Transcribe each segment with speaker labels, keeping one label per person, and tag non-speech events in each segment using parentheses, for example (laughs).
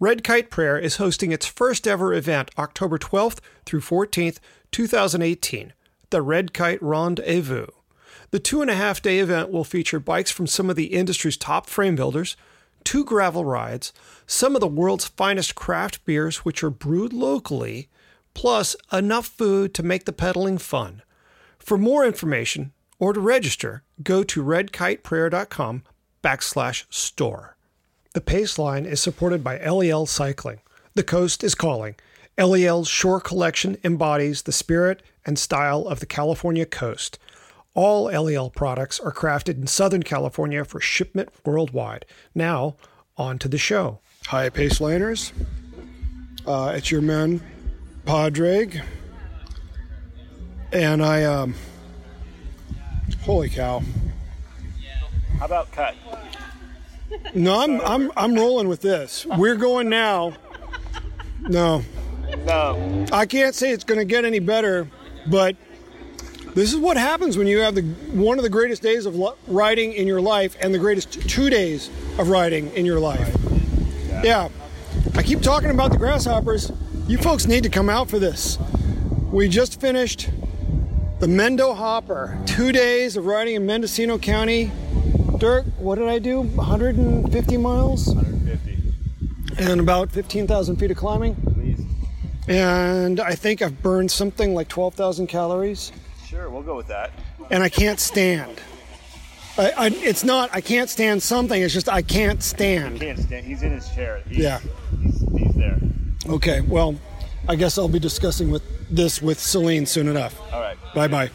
Speaker 1: Red Kite Prayer is hosting its first ever event October 12th through 14th, 2018, the Red Kite Rendezvous. The two and a half day event will feature bikes from some of the industry's top frame builders, two gravel rides, some of the world's finest craft beers, which are brewed locally, plus enough food to make the pedaling fun. For more information or to register, go to redkiteprayer.com backslash store. The Pace line is supported by Eliel Cycling. The coast is calling. Eliel's Shore Collection embodies the spirit and style of the California coast. All Eliel products are crafted in Southern California for shipment worldwide. Now, on to the show. Hi, Paceliners. Uh, it's your man, Padraig. And I, um, holy cow.
Speaker 2: How about cut?
Speaker 1: No, I'm, I'm, I'm rolling with this. We're going now. No,
Speaker 2: No.
Speaker 1: I can't say it's going to get any better, but this is what happens when you have the one of the greatest days of li- riding in your life and the greatest two days of riding in your life. Yeah. I keep talking about the grasshoppers. You folks need to come out for this. We just finished the Mendo Hopper. Two days of riding in Mendocino County. Dirk, what did I do? 150 miles
Speaker 2: 150.
Speaker 1: and about 15,000 feet of climbing.
Speaker 2: Please.
Speaker 1: And I think I've burned something like 12,000 calories.
Speaker 2: Sure, we'll go with that.
Speaker 1: and I can't stand. I, I, it's not I can't stand something. It's just I can't stand.
Speaker 2: Can't stand. He's in his chair. He's,
Speaker 1: Yeah.
Speaker 2: He's, he's there.
Speaker 1: Okay, well, I guess I'll be discussing with this with Selene soon enough.
Speaker 2: All right.
Speaker 1: Bye bye.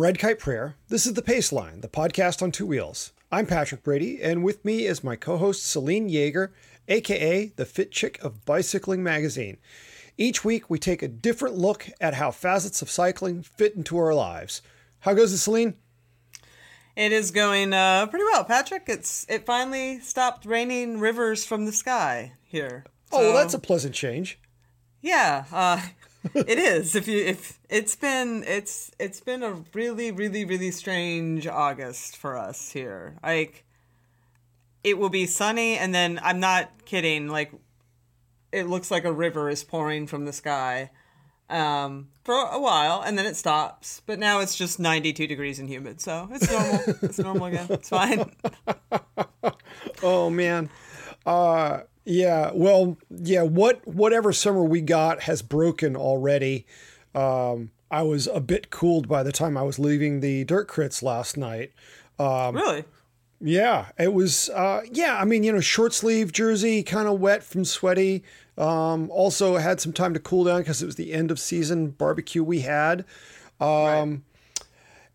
Speaker 1: From Red Kite Prayer, this is the Pace Line, the podcast on two wheels. I'm Patrick Brady, and with me is my co host Selene Yeager, aka the Fit Chick of Bicycling Magazine. Each week, we take a different look at how facets of cycling fit into our lives. How goes it, Selene?
Speaker 3: It is going uh, pretty well, Patrick. It's it finally stopped raining rivers from the sky here.
Speaker 1: Oh, well, that's a pleasant change.
Speaker 3: yeah. Uh, it is. If you if it's been it's it's been a really really really strange August for us here. Like it will be sunny, and then I'm not kidding. Like it looks like a river is pouring from the sky um, for a while, and then it stops. But now it's just 92 degrees and humid, so it's normal. it's normal again. It's fine. (laughs)
Speaker 1: Oh man. Uh yeah, well, yeah, what whatever summer we got has broken already. Um I was a bit cooled by the time I was leaving the dirt crits last night.
Speaker 3: really?
Speaker 1: Yeah, it was uh yeah, I mean, you know, short sleeve jersey, kind of wet from sweaty. Um also had some time to cool down cuz it was the end of season barbecue we had. Um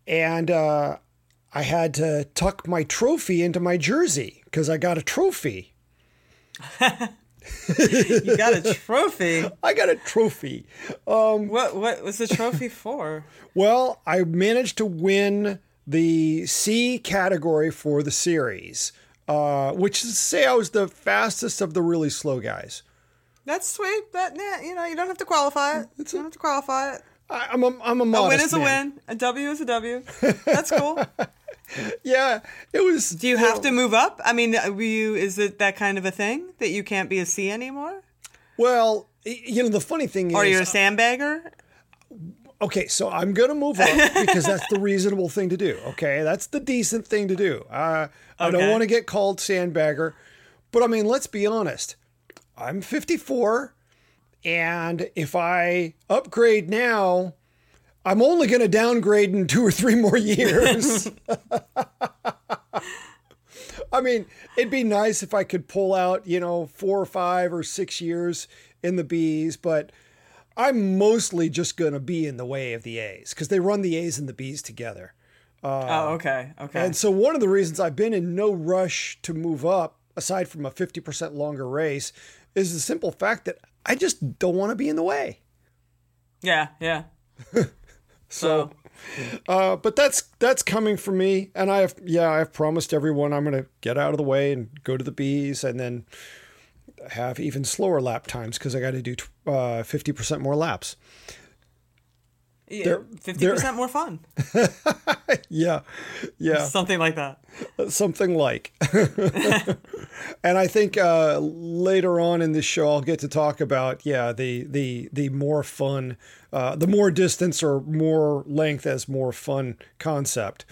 Speaker 1: and uh I had to tuck my trophy into my jersey cuz I got a trophy. (laughs)
Speaker 3: You got a trophy.
Speaker 1: I got a trophy.
Speaker 3: What what was the trophy for?
Speaker 1: Well, I managed to win the C category for the series, uh, which is to say I was the fastest of the really slow guys.
Speaker 3: That's sweet. That you know, you don't have to qualify it. you don't have to qualify it.
Speaker 1: I, I'm a, I'm a
Speaker 3: A win is a win. A W is a W. That's cool. (laughs)
Speaker 1: Yeah, it was.
Speaker 3: Do you have to move up? I mean, were you? Is it that kind of a thing that you can't be a C anymore,
Speaker 1: Well, you know the funny thing
Speaker 3: or
Speaker 1: is,
Speaker 3: you're a sandbagger?
Speaker 1: okay, so I'm gonna move up (laughs) because that's the reasonable thing to do. Okay, that's the decent thing to do. Uh, I don't want to get called sandbagger, but I mean, let's be honest. I'm 54, and if I upgrade now, I'm only going to downgrade in two or three more years. (laughs) I mean, it'd be nice if I could pull out, you know, four or five or six years in the Bs, but I'm mostly just going to be in the way of the A's because they run the A's and the Bs together.
Speaker 3: Uh, oh, okay, okay.
Speaker 1: And so one of the reasons I've been in no rush to move up, aside from a 50% longer race, is the simple fact that I just don't want to be in the way.
Speaker 3: yeah, yeah. (laughs)
Speaker 1: So, uh, but that's that's coming from me, and I have yeah I've promised everyone I'm going to get out of the way and go to the bees, and then have even slower lap times because I got to do uh, fifty percent more laps.
Speaker 3: Yeah, fifty percent more fun. (laughs)
Speaker 1: Yeah, yeah,
Speaker 3: Something like that.
Speaker 1: something like. (laughs) and I think uh, later on in this show I'll get to talk about yeah the the the more fun, uh, the more distance or more length as more fun concept.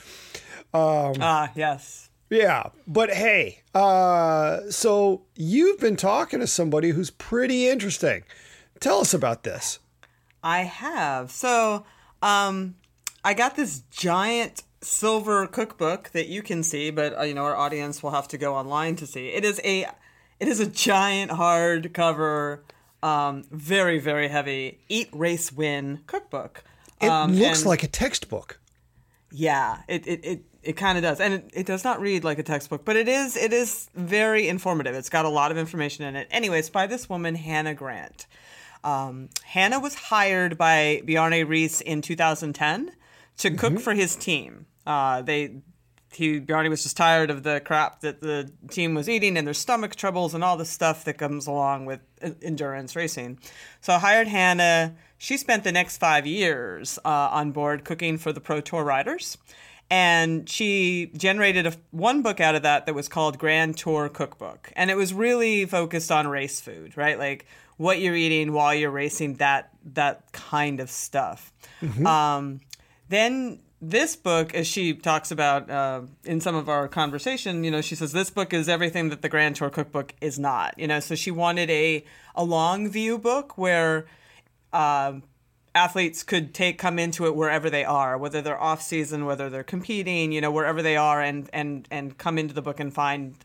Speaker 3: Ah, yes.
Speaker 1: Yeah, but hey, uh, so you've been talking to somebody who's pretty interesting. Tell us about this.
Speaker 3: I have. So, um, I got this giant silver cookbook that you can see, but uh, you know our audience will have to go online to see. It is a, it is a giant hardcover, um, very very heavy Eat Race Win cookbook.
Speaker 1: It
Speaker 3: Um,
Speaker 1: looks
Speaker 3: and-
Speaker 1: like a textbook.
Speaker 3: Yeah, it it it, it kind of does, and it, it does not read like a textbook, but it is it is very informative. It's got a lot of information in it. Anyway, it's by this woman Hannah Grant. Um, Hannah was hired by Bjarne Riis in 2010 to cook for his team. Uh, they he Bjarne was just tired of the crap that the team was eating and their stomach troubles and all the stuff that comes along with endurance racing. So I hired Hannah. She spent the next five years uh, on board cooking for the Pro Tour riders. And she generated a, one book out of that that was called Grand Tour Cookbook. And it was really focused on race food, right? Like what you're eating while you're racing, that, that kind of stuff. Um, then this book, as she talks about uh, in some of our conversation, you know, she says this book is everything that the Grand Tour Cookbook is not. You know, so she wanted a a long view book where uh, athletes could take come into it wherever they are, whether they're off season, whether they're competing, you know, wherever they are, and and and come into the book and find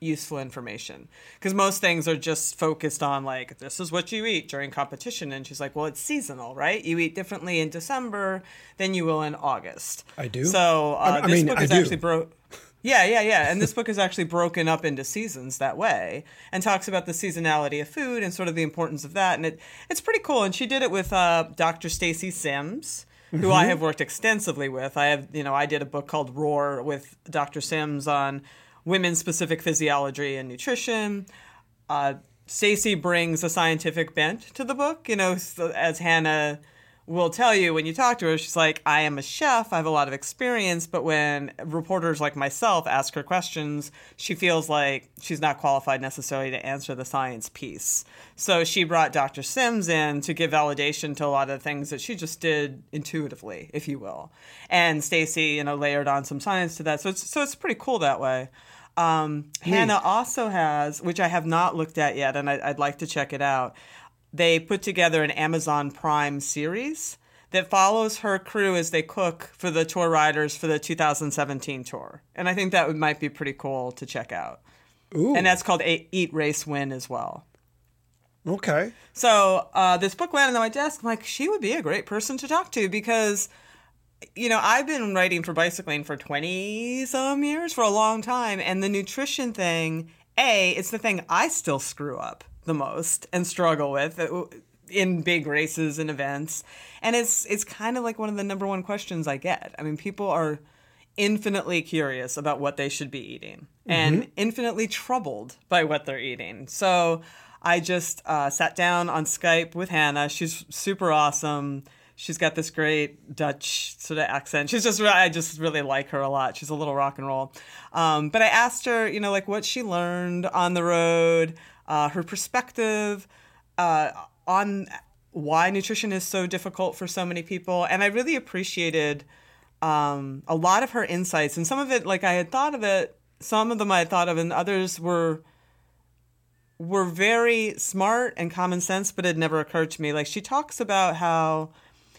Speaker 3: useful information. Because most things are just focused on like this is what you eat during competition and she's like well it's seasonal right? You eat differently in december than you will in august.
Speaker 1: I do.
Speaker 3: so uh,
Speaker 1: I- I
Speaker 3: this
Speaker 1: mean,
Speaker 3: book is actually broke yeah yeah yeah. And this book is actually broken up into seasons that way and talks about the seasonality of food and sort of the importance of that. And it it's pretty cool. And she did it with uh, dr stacy sims who I have worked extensively with. I have, you know, I did a book called Roar with Dr. Sims on women's specific physiology and nutrition. Uh, Stacy brings a scientific bent to the book, you know, so as Hannah will tell you when you talk to her, she's like, I am a chef, I have a lot of experience, but when reporters like myself ask her questions, she feels like she's not qualified necessarily to answer the science piece. So she brought Dr. Sims in to give validation to a lot of the things that she just did intuitively, if you will. And Stacy, you know, layered on some science to that. So it's so it's pretty cool that way. Um, Hannah also has, which I have not looked at yet, and I, I'd like to check it out. They put together an Amazon Prime series that follows her crew as they cook for the tour riders for the 2017 tour, and I think that would, might be pretty cool to check out.
Speaker 1: Ooh,
Speaker 3: And that's called A- Eat Race Win as well.
Speaker 1: okay.
Speaker 3: So uh, this book landed on my desk. I'm like, she would be a great person to talk to because, you know, I've been writing for bicycling for 20 some years for a long time. And the nutrition thing, A, it's the thing I still screw up the most and struggle with uh, in big races and events. And it's, it's kind of like one of the number one questions I get. I mean, people are infinitely curious about what they should be eating and infinitely troubled by what they're eating. So I just uh, sat down on Skype with Hannah. She's super awesome. She's got this great Dutch sort of accent. She's just I just really like her a lot. She's a little rock and roll. Um, but I asked her, you know, like what she learned on the road, uh, her perspective uh, on why nutrition is so difficult for so many people. And I really appreciated um, a lot of her insights, and some of it, like I had thought of it, some of them I had thought of, and others were were very smart and common sense, but it never occurred to me. Like she talks about how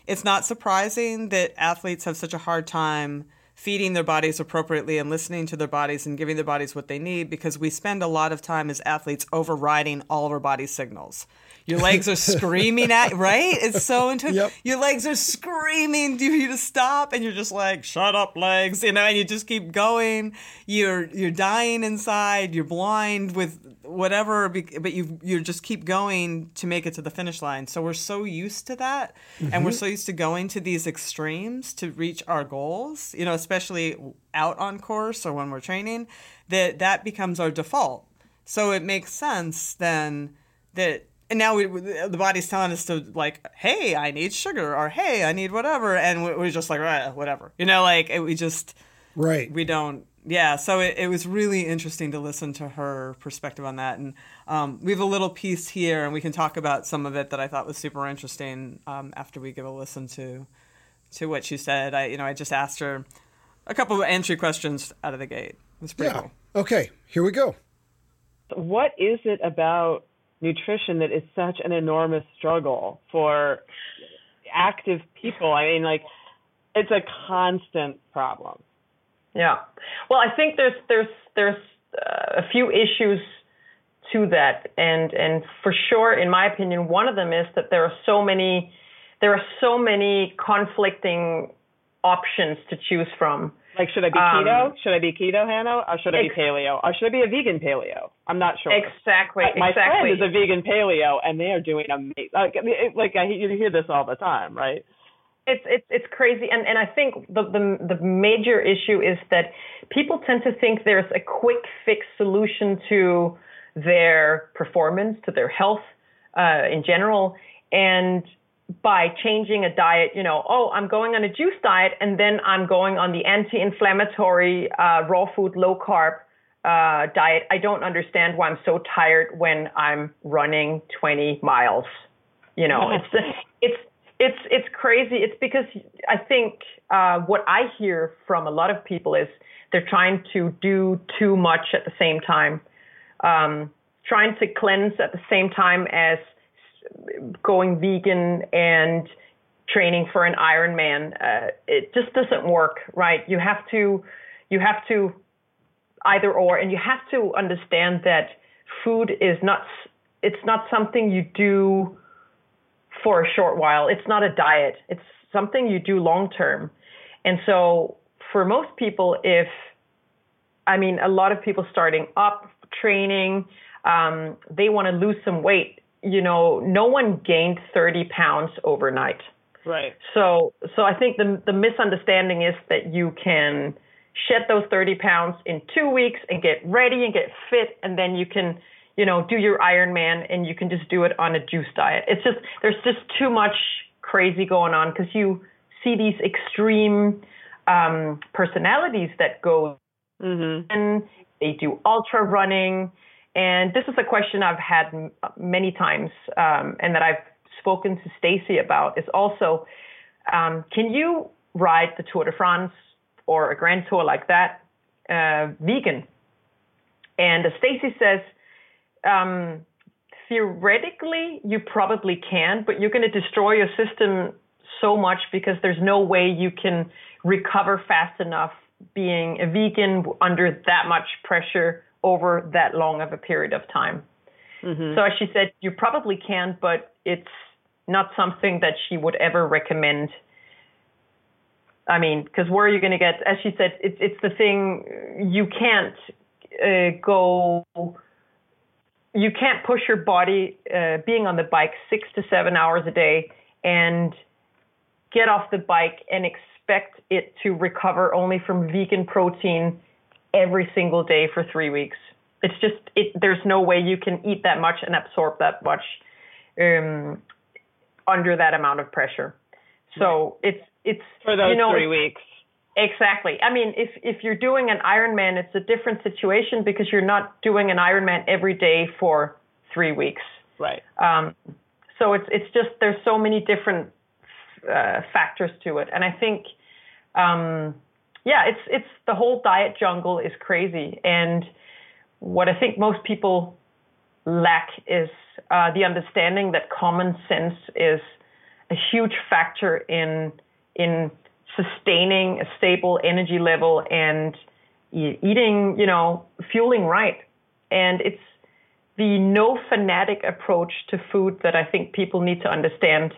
Speaker 3: it's not surprising that athletes have such a hard time feeding their bodies appropriately and listening to their bodies and giving their bodies what they need because we spend a lot of time as athletes overriding all of our body signals. Your legs are screaming at right? It's so intense.
Speaker 1: Yep.
Speaker 3: Your legs are screaming to you to stop and you're just like, shut up, legs, you know, and you just keep going. You're you're dying inside, you're blind with whatever but you you just keep going to make it to the finish line. So we're so used to that mm-hmm. and we're so used to going to these extremes to reach our goals, you know, especially out on course or when we're training, that that becomes our default. So it makes sense then that and now we, the body's telling us to like, hey, I need sugar, or hey, I need whatever, and we're just like, right, whatever, you know, like we just,
Speaker 1: right,
Speaker 3: we don't, yeah. So it, it was really interesting to listen to her perspective on that, and um, we have a little piece here, and we can talk about some of it that I thought was super interesting um, after we give a listen to, to what she said. I, you know, I just asked her a couple of entry questions out of the gate. It was pretty
Speaker 1: yeah.
Speaker 3: cool.
Speaker 1: Okay, here we go.
Speaker 4: What is it about nutrition that is such an enormous struggle for active people. I mean, like, it's a constant problem.
Speaker 5: Yeah. Well, I think there's there's there's uh, a few issues to that, and and for sure, in my opinion, one of them is that there are so many there are so many conflicting options to choose from.
Speaker 4: Like, should I be um, keto? Should I be keto, Hannah? Or should I ex- be paleo? Or should I be a vegan paleo? I'm not sure.
Speaker 5: Exactly.
Speaker 4: My
Speaker 5: exactly.
Speaker 4: friend is a vegan paleo, and they are doing amazing. Like, like I, you hear this all the time, right?
Speaker 5: It's it's it's crazy, and and I think the the the major issue is that people tend to think there's a quick fix solution to their performance, to their health uh, in general, and by changing a diet, you know, oh, I'm going on a juice diet and then I'm going on the anti-inflammatory uh, raw food, low carb uh, diet. I don't understand why I'm so tired when I'm running 20 miles. You know, (laughs) it's it's it's it's crazy. It's because I think uh, what I hear from a lot of people is they're trying to do too much at the same time, um, trying to cleanse at the same time as going vegan and training for an Ironman. Uh, it just doesn't work, right? You have to, you have to either or, and you have to understand that food is not, it's not something you do for a short while. It's not a diet. It's something you do long term. And so for most people, if, I mean, a lot of people starting up training, um, they want to lose some weight you know, no one gained 30 pounds overnight.
Speaker 4: Right.
Speaker 5: So, so I think the the misunderstanding is that you can shed those 30 pounds in two weeks and get ready and get fit, and then you can, you know, do your Ironman and you can just do it on a juice diet. It's just there's just too much crazy going on because you see these extreme um, personalities that go
Speaker 4: mm-hmm.
Speaker 5: and they do ultra running and this is a question I've had many times, um, and that I've spoken to Stacy about. Is also, um, can you ride the Tour de France or a Grand Tour like that uh, vegan? And Stacy says, um, theoretically, you probably can, but you're going to destroy your system so much because there's no way you can recover fast enough being a vegan under that much pressure over that long of a period of time.
Speaker 4: Mm-hmm.
Speaker 5: So as she said, you probably can, but it's not something that she would ever recommend. I mean, because where are you going to get? As she said, it's it's the thing you can't uh, go. You can't push your body uh, being on the bike six to seven hours a day and get off the bike and expect it to recover only from vegan protein every single day for three weeks. It's just it. There's no way you can eat that much and absorb that much um, under that amount of pressure. So right. it's it's
Speaker 4: for those
Speaker 5: you know,
Speaker 4: three weeks.
Speaker 5: Exactly. I mean, if if you're doing an Ironman, it's a different situation because you're not doing an Ironman every day for three weeks.
Speaker 4: Right.
Speaker 5: Um, so it's it's just there's so many different uh, factors to it, and I think um, yeah, it's it's the whole diet jungle is crazy, and what I think most people lack is uh, the understanding that common sense is a huge factor in in sustaining a stable energy level and eating, you know, fueling right. And it's the no fanatic approach to food that I think people need to understand.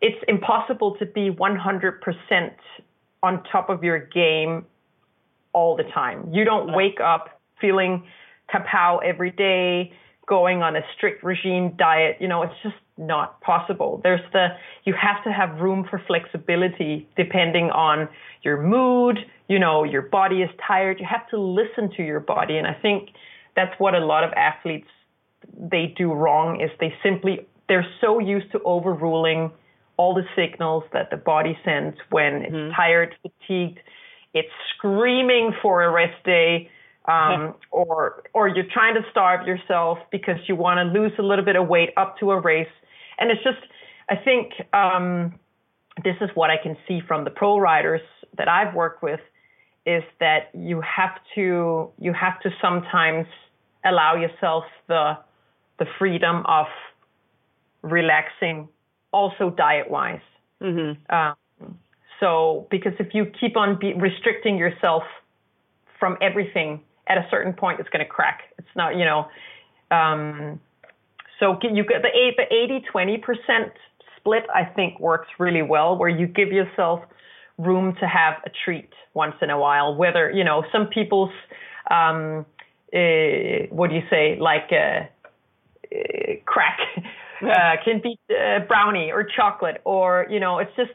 Speaker 5: It's impossible to be 100% on top of your game all the time. You don't wake up feeling kapow every day, going on a strict regime diet. You know, it's just not possible. There's the you have to have room for flexibility depending on your mood, you know, your body is tired. You have to listen to your body and I think that's what a lot of athletes they do wrong is they simply they're so used to overruling all the signals that the body sends when mm-hmm. it's tired, fatigued, it's screaming for a rest day um, (laughs) or or you're trying to starve yourself because you want to lose a little bit of weight up to a race, and it's just I think um, this is what I can see from the pro riders that I've worked with is that you have to you have to sometimes allow yourself the the freedom of relaxing also diet wise mm-hmm. um, so because if you keep on be- restricting yourself from everything at a certain point it's going to crack. It's not, you know. Um, so you get the the 80 20 percent split. I think works really well, where you give yourself room to have a treat once in a while. Whether you know some people's um, uh, what do you say like uh, uh, crack (laughs) uh, can be uh, brownie or chocolate, or you know it's just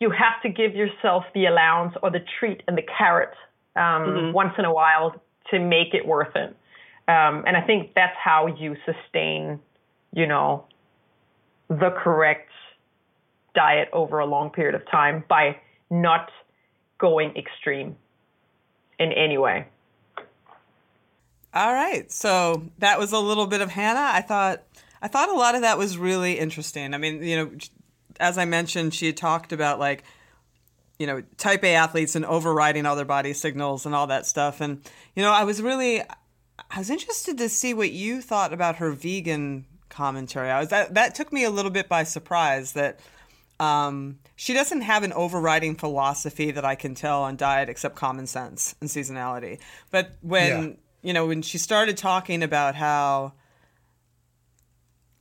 Speaker 5: you have to give yourself the allowance or the treat and the carrot um, mm-hmm. once in a while to make it worth it. Um, and I think that's how you sustain, you know, the correct diet over a long period of time by not going extreme in any way.
Speaker 3: All right. So that was a little bit of Hannah. I thought I thought a lot of that was really interesting. I mean, you know, as I mentioned, she had talked about like you know, type A athletes and overriding all their body signals and all that stuff. And, you know, I was really, I was interested to see what you thought about her vegan commentary. I was, that, that took me a little bit by surprise that, um, she doesn't have an overriding philosophy that I can tell on diet except common sense and seasonality. But when, yeah. you know, when she started talking about how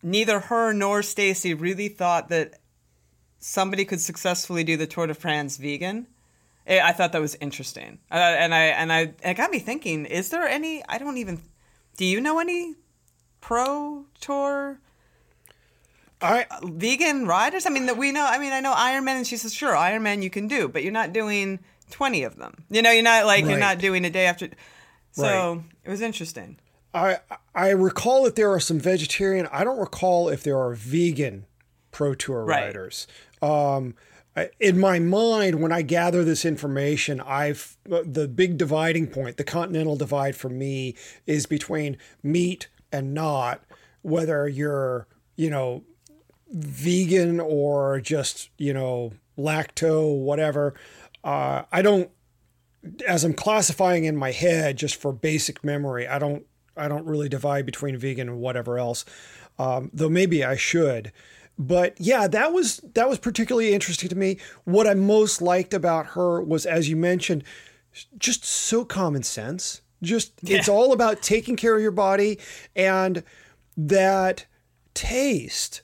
Speaker 3: neither her nor Stacy really thought that somebody could successfully do the Tour de France vegan. I thought that was interesting, uh, and I and I it got me thinking: Is there any? I don't even. Do you know any pro tour?
Speaker 1: I,
Speaker 3: vegan riders. I mean, that we know. I mean, I know Ironman, and she says, "Sure, Ironman you can do, but you're not doing twenty of them. You know, you're not like right. you're not doing a day after." So right. it was interesting.
Speaker 1: I I recall that there are some vegetarian. I don't recall if there are vegan pro tour right. riders. Um, in my mind, when I gather this information, I've the big dividing point, the continental divide for me is between meat and not, whether you're, you know, vegan or just, you know, lacto, whatever. Uh, I don't, as I'm classifying in my head, just for basic memory, I don't, I don't really divide between vegan and whatever else. Um, though maybe I should but yeah, that was that was particularly interesting to me. What I most liked about her was, as you mentioned, just so common sense. Just yeah. it's all about taking care of your body and that taste,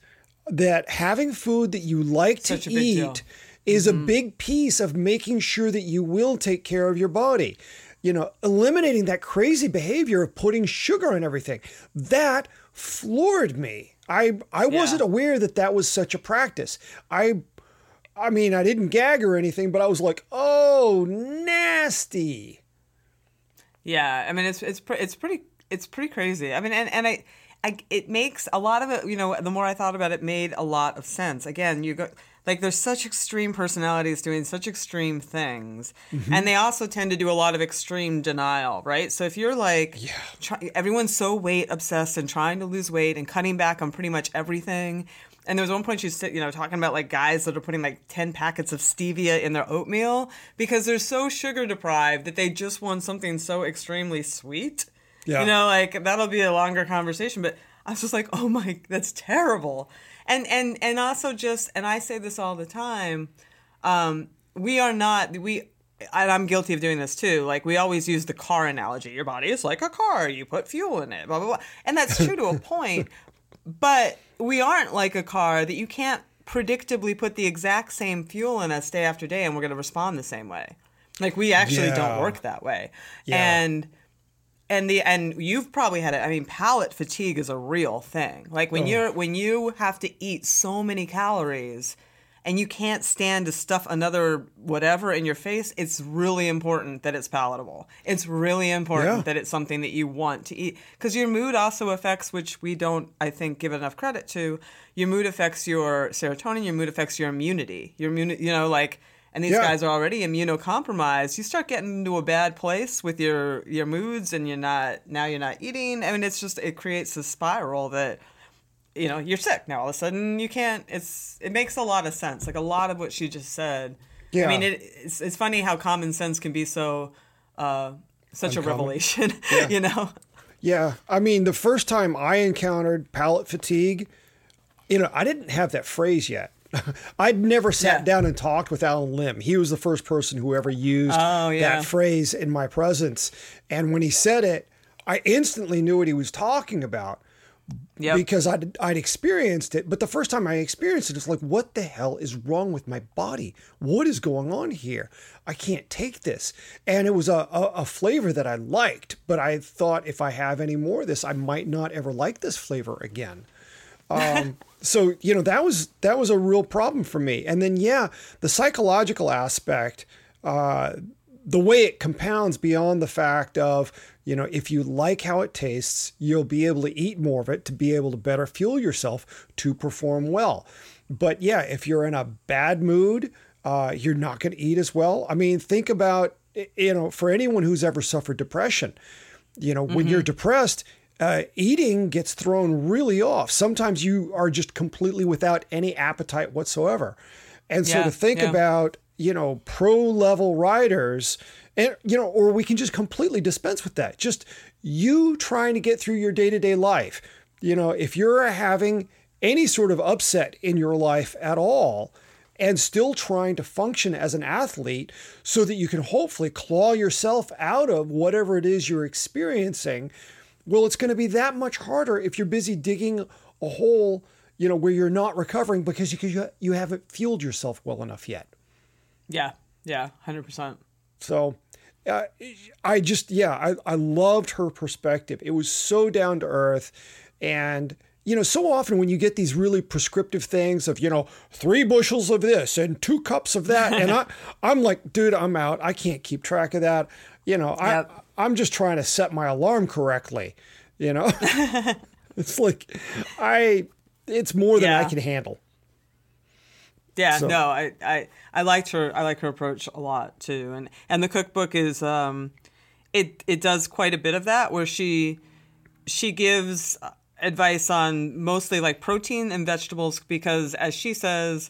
Speaker 1: that having food that you like Such to eat is mm-hmm. a big piece of making sure that you will take care of your body. You know, eliminating that crazy behavior of putting sugar on everything. That floored me. I I yeah. wasn't aware that that was such a practice. I I mean, I didn't gag or anything, but I was like, "Oh, nasty."
Speaker 3: Yeah, I mean, it's it's it's pretty it's pretty crazy. I mean, and and I, I it makes a lot of it. You know, the more I thought about it, made a lot of sense. Again, you go like there's such extreme personalities doing such extreme things mm-hmm. and they also tend to do a lot of extreme denial right so if you're like yeah. try, everyone's so weight obsessed and trying to lose weight and cutting back on pretty much everything and there was one point she's you know talking about like guys that are putting like 10 packets of stevia in their oatmeal because they're so sugar deprived that they just want something so extremely sweet yeah. you know like that'll be a longer conversation but i was just like oh my that's terrible and and and also just and I say this all the time. Um, we are not we and I'm guilty of doing this too. Like we always use the car analogy. Your body is like a car. You put fuel in it, blah blah blah. And that's true to a (laughs) point. But we aren't like a car that you can't predictably put the exact same fuel in us day after day and we're going to respond the same way. Like we actually
Speaker 1: Yeah.
Speaker 3: don't work that way.
Speaker 1: Yeah.
Speaker 3: And and the and you've probably had it. I mean, palate fatigue is a real thing. Like when oh. you're when you have to eat so many calories and you can't stand to stuff another whatever in your face, it's really important that it's palatable. It's really important
Speaker 1: Yeah.
Speaker 3: that it's something that you want to eat because your mood also affects, which we don't, I think, give enough credit to. Your mood affects your serotonin. Your mood affects your immunity. Your immunity, you know, like. And these
Speaker 1: Yeah.
Speaker 3: guys are already immunocompromised. You start getting into a bad place with your your moods, and you're not now you're not eating. I mean, it's just it creates a spiral that you know you're sick now all of a sudden you can't it's it makes a lot of sense like a lot of what she just said
Speaker 1: Yeah.
Speaker 3: i mean it, it's, it's funny how common sense can be so uh such a
Speaker 1: Uncommon.
Speaker 3: revelation (laughs) you know
Speaker 1: Yeah, I mean, the first time I encountered palate fatigue, you know, I didn't have that phrase yet. (laughs) I'd never sat
Speaker 3: Yeah.
Speaker 1: down and talked with Allen Lim. He was the first person who ever used
Speaker 3: Oh, yeah.
Speaker 1: that phrase in my presence. And when he said it, I instantly knew what he was talking about
Speaker 3: yep.
Speaker 1: because I'd, I'd experienced it. But the first time I experienced it, it's like, what the hell is wrong with my body? What is going on here? I can't take this. And it was a, a, a flavor that I liked, but I thought if I have any more of this, I might not ever like this flavor again. (laughs) Um, so you know that was that was a real problem for me. And then yeah, the psychological aspect, uh, the way it compounds beyond the fact of you know if you like how it tastes, you'll be able to eat more of it to be able to better fuel yourself to perform well. But yeah, if you're in a bad mood, uh, you're not going to eat as well. I mean, think about you know for anyone who's ever suffered depression you know when you're depressed uh, eating gets thrown really off. Sometimes you are just completely without any appetite whatsoever. And so
Speaker 3: Yeah,
Speaker 1: to think
Speaker 3: yeah.
Speaker 1: about you know pro level riders and you know or we can just completely dispense with that. Just you trying to get through your day-to-day life. You know if you're having any sort of upset in your life at all and still trying to function as an athlete so that you can hopefully claw yourself out of whatever it is you're experiencing well it's going to be that much harder if you're busy digging a hole you know where you're not recovering because you you, you haven't fueled yourself well enough yet
Speaker 3: yeah yeah 100%
Speaker 1: so uh, I just, yeah, I, I loved her perspective. It was so down to earth. And, you know, so often when you get these really prescriptive things of, you know, three bushels of this and two cups of that, and (laughs) I, I'm like, dude, I'm out. I can't keep track of that. You know, I,
Speaker 3: Yep.
Speaker 1: I'm just trying to set my alarm correctly. You know, (laughs) it's like, I, it's more than I can handle.
Speaker 3: Yeah,
Speaker 1: So-
Speaker 3: no, I, I I liked her. I like her approach a lot too, and and the cookbook is um, it it does quite a bit of that where she she gives advice on mostly like protein and vegetables because as she says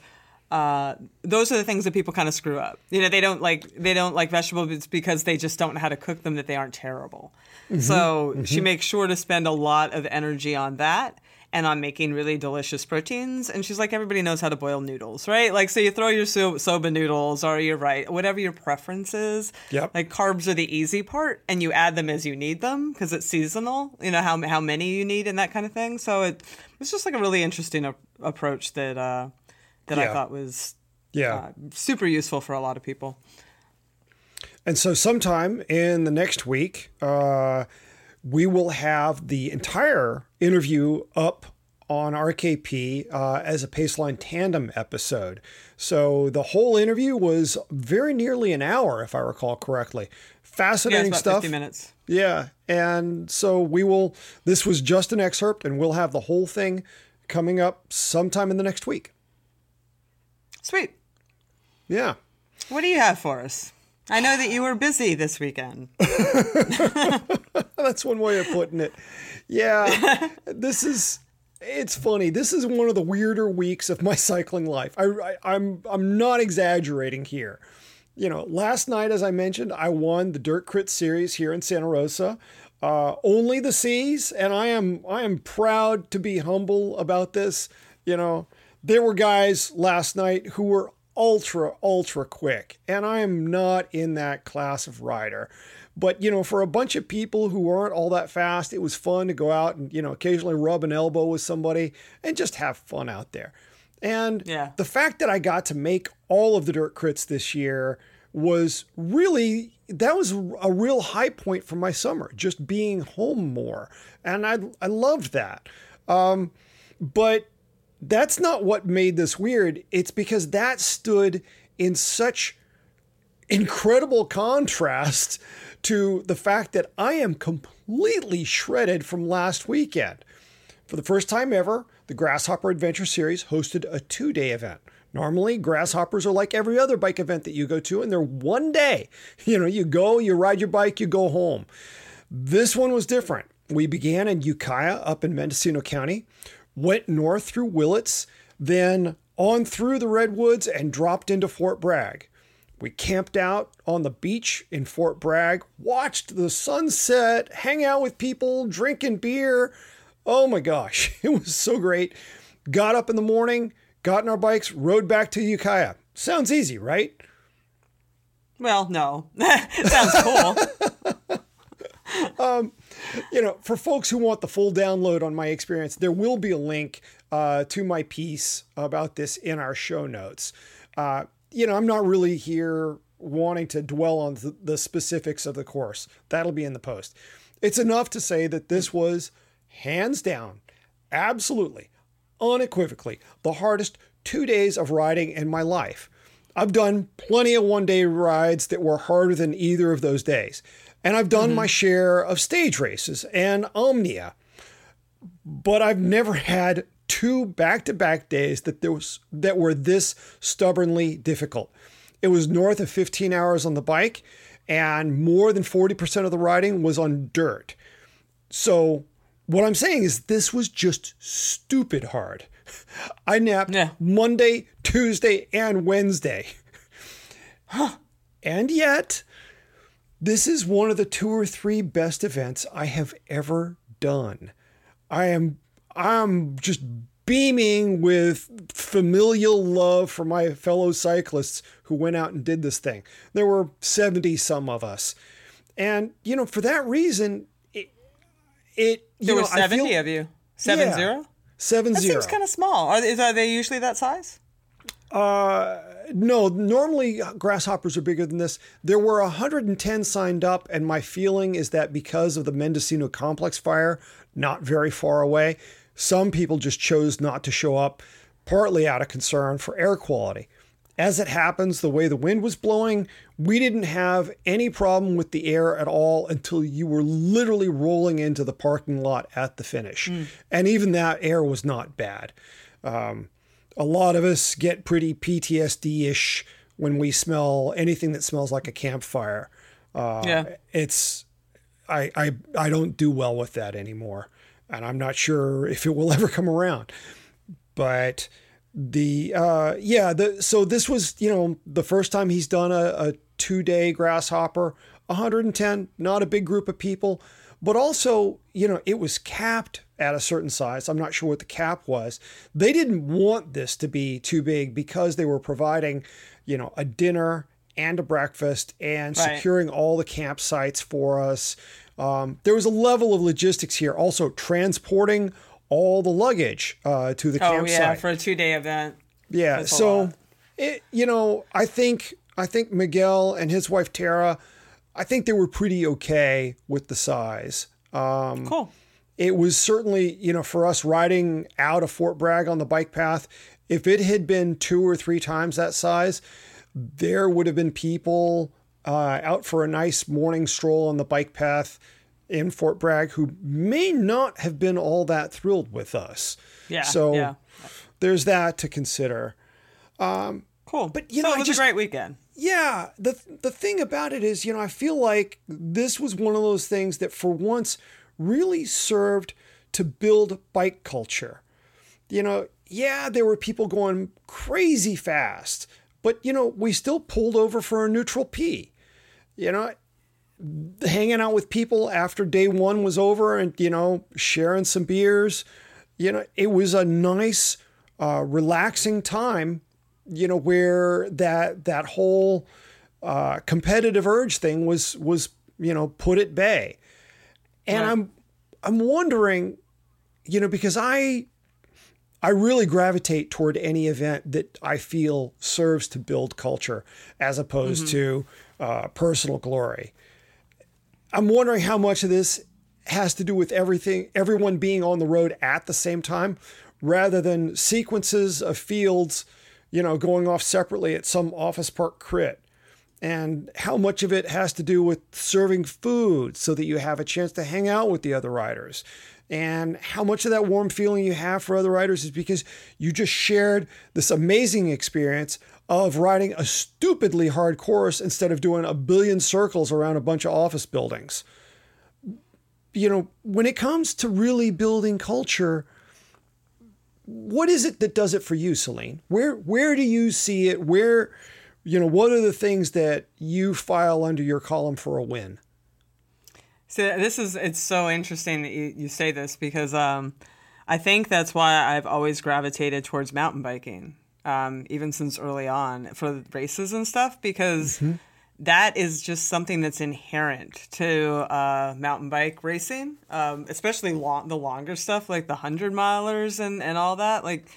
Speaker 3: uh, those are the things that people kind of screw up. You know they don't like they don't like vegetables because they just don't know how to cook them that they aren't terrible. So she makes sure to spend a lot of energy on that and on making really delicious proteins. And she's like everybody knows how to boil noodles right? Like so you throw your so- soba noodles or you're right whatever your preference is.
Speaker 1: Yep.
Speaker 3: like carbs are the easy part and you add them as you need them because it's seasonal you know how, how many you need and that kind of thing. So it, it's just like a really interesting a- approach that uh that i thought was
Speaker 1: Yeah.
Speaker 3: uh, super useful for a lot of people
Speaker 1: And so, sometime in the next week, uh, we will have the entire interview up on RKP uh, as a Paceline Tandem episode. So, the whole interview was very nearly an hour, if I recall correctly.
Speaker 3: yeah
Speaker 1: Fascinating
Speaker 3: about
Speaker 1: stuff.
Speaker 3: 50 minutes
Speaker 1: Yeah. And so, we will, this was just an excerpt, and we'll have the whole thing coming up sometime in the next week.
Speaker 3: Sweet
Speaker 1: Yeah.
Speaker 3: what do you have for us i know that you were busy this weekend (laughs)
Speaker 1: That's one way of putting it. Yeah, (laughs) this is. It's funny. This is one of the weirder weeks of my (laughs) cycling life. I, I, I'm I'm not exaggerating here. You know, last night, as I mentioned, I won the Dirt Crit Series here in Santa Rosa. Uh, only the C's, and I am I am proud to be humble about this. You know, there were guys last night who were ultra, ultra quick. And I am not in that class of rider. But, you know, for a bunch of people who aren't all that fast, it was fun to go out and, you know, occasionally rub an elbow with somebody and just have fun out there. And
Speaker 3: Yeah.
Speaker 1: the fact that I got to make all of the dirt crits this year was really that was a real high point for my summer, just being home more. And I I loved that. Um, but that's not what made this weird. It's because that stood in such incredible contrast to the fact that I am completely shredded from last weekend. For the first time ever, the Grasshopper Adventure Series hosted a two day event. Normally, grasshoppers are like every other bike event that you go to, and they're one day. (laughs) You know, you go, you ride your bike, you go home. This one was different. We began in Ukiah up in Mendocino County, went north through Willits, then on through the Redwoods and dropped into Fort Bragg. We camped out on the beach in Fort Bragg, watched the sunset, hang out with people, drinking beer. Oh my gosh, (laughs) it was so great. Got up in the morning, got in our bikes, rode back to Ukiah. Sounds easy, right?
Speaker 3: Well, no. (laughs) Sounds cool. (laughs)
Speaker 1: Um, you know, for folks who want the full download on my experience, there will be a link uh, to my piece about this in our show notes. Uh, you know, I'm not really here wanting to dwell on the, the specifics of the course. That'll be in the post. It's enough to say that this was hands down, absolutely, unequivocally, the hardest two days of riding in my life. I've done plenty of one day rides that were harder than either of those days. And I've done my mm-hmm. share of stage races and Omnia. But I've never had two back-to-back days that there was that were this stubbornly difficult. It was north of 15 hours on the bike and more than 40% of the riding was on dirt. So what I'm saying is this was just stupid hard. (laughs) I napped
Speaker 3: Yeah.
Speaker 1: Monday, Tuesday, and Wednesday. And yet, this is one of the two or three best events I have ever done. I am I'm just beaming with familial love for my fellow cyclists who went out and did this thing. There were 70 some of us. And you know, for that reason, it, it you
Speaker 3: There
Speaker 1: know,
Speaker 3: were
Speaker 1: I feel-
Speaker 3: 70 of you. Seven
Speaker 1: Yeah.
Speaker 3: zero?
Speaker 1: Seven
Speaker 3: That seems kind of small. Are, is, are they usually that size?
Speaker 1: Uh, No, normally grasshoppers are bigger than this. There were 110 signed up, and my feeling is that because of the Mendocino complex fire, not very far away, some people just chose not to show up, partly out of concern for air quality. As it happens, the way the wind was blowing, we didn't have any problem with the air at all until you were literally rolling into the parking lot at the finish. And even that air was not bad. Um, a lot of us get pretty PTSD ish when we smell anything that smells like a campfire. Uh,
Speaker 3: yeah.
Speaker 1: It's, I, I, I don't do well with that anymore. And I'm not sure if it will (laughs) ever come around. But the, uh, yeah, the, so this was, you know, the first time he's done a, a two day grasshopper, 110, not a big group of people, but also, you know, it was capped at a certain size. I'm not sure what the cap was. They didn't want this to be too big because they were providing, you know, a dinner and a breakfast and
Speaker 3: Right.
Speaker 1: securing all the campsites for us. Um, there was a level of logistics here, also transporting all the luggage uh, to the
Speaker 3: Oh,
Speaker 1: campsite.
Speaker 3: yeah, for a two day event.
Speaker 1: Yeah.
Speaker 3: That's
Speaker 1: So, it, you know, I think I think Miguel and his wife Tara, I think they were pretty okay with the size. Um,
Speaker 3: Cool.
Speaker 1: it was certainly, you know, for us riding out of Fort Bragg on the bike path, if it had been two or three times that size, there would have been people uh, out for a nice morning stroll on the bike path in Fort Bragg who may not have been all that thrilled with us.
Speaker 3: Yeah.
Speaker 1: So
Speaker 3: yeah.
Speaker 1: there's that to consider.
Speaker 3: Cool.
Speaker 1: but, you
Speaker 3: so
Speaker 1: know,
Speaker 3: it was
Speaker 1: just-
Speaker 3: a great weekend.
Speaker 1: Yeah, the the thing about it is, you know, I feel like this was one of those things that for once really served to build bike culture. You know, yeah, there were people going crazy fast, but you know, we still pulled over for a neutral P. You know, hanging out with people after day 1 was over and you know, sharing some beers. You know, it was a nice uh, relaxing time you know, where that that whole uh, competitive urge thing was was you know put at bay. And
Speaker 3: Right.
Speaker 1: I'm I'm wondering, you know, because I I really gravitate toward any event that I feel serves to build culture as opposed to uh, personal glory. I'm wondering how much of this has to do with everything, everyone being on the road at the same time, rather than sequences of fields, you know, going off separately at some office park crit. And how much of it has to do with serving food so that you have a chance to hang out with the other riders. And how much of that warm feeling you have for other riders is because you just shared this amazing experience of riding a stupidly hard course instead of doing a billion circles around a bunch of office buildings. You know, when it comes to really building culture, what is it that does it for you, Selene? Where where do you see it? Where you know, what are the things that you file under your column for a win?
Speaker 3: So this is it's so interesting that you, you say this because um, I think that's why I've always gravitated towards mountain biking, um, even since early on for races and stuff, because that is just something that's inherent to uh, mountain bike racing, um, especially long, the longer stuff like the hundred milers and and all that. Like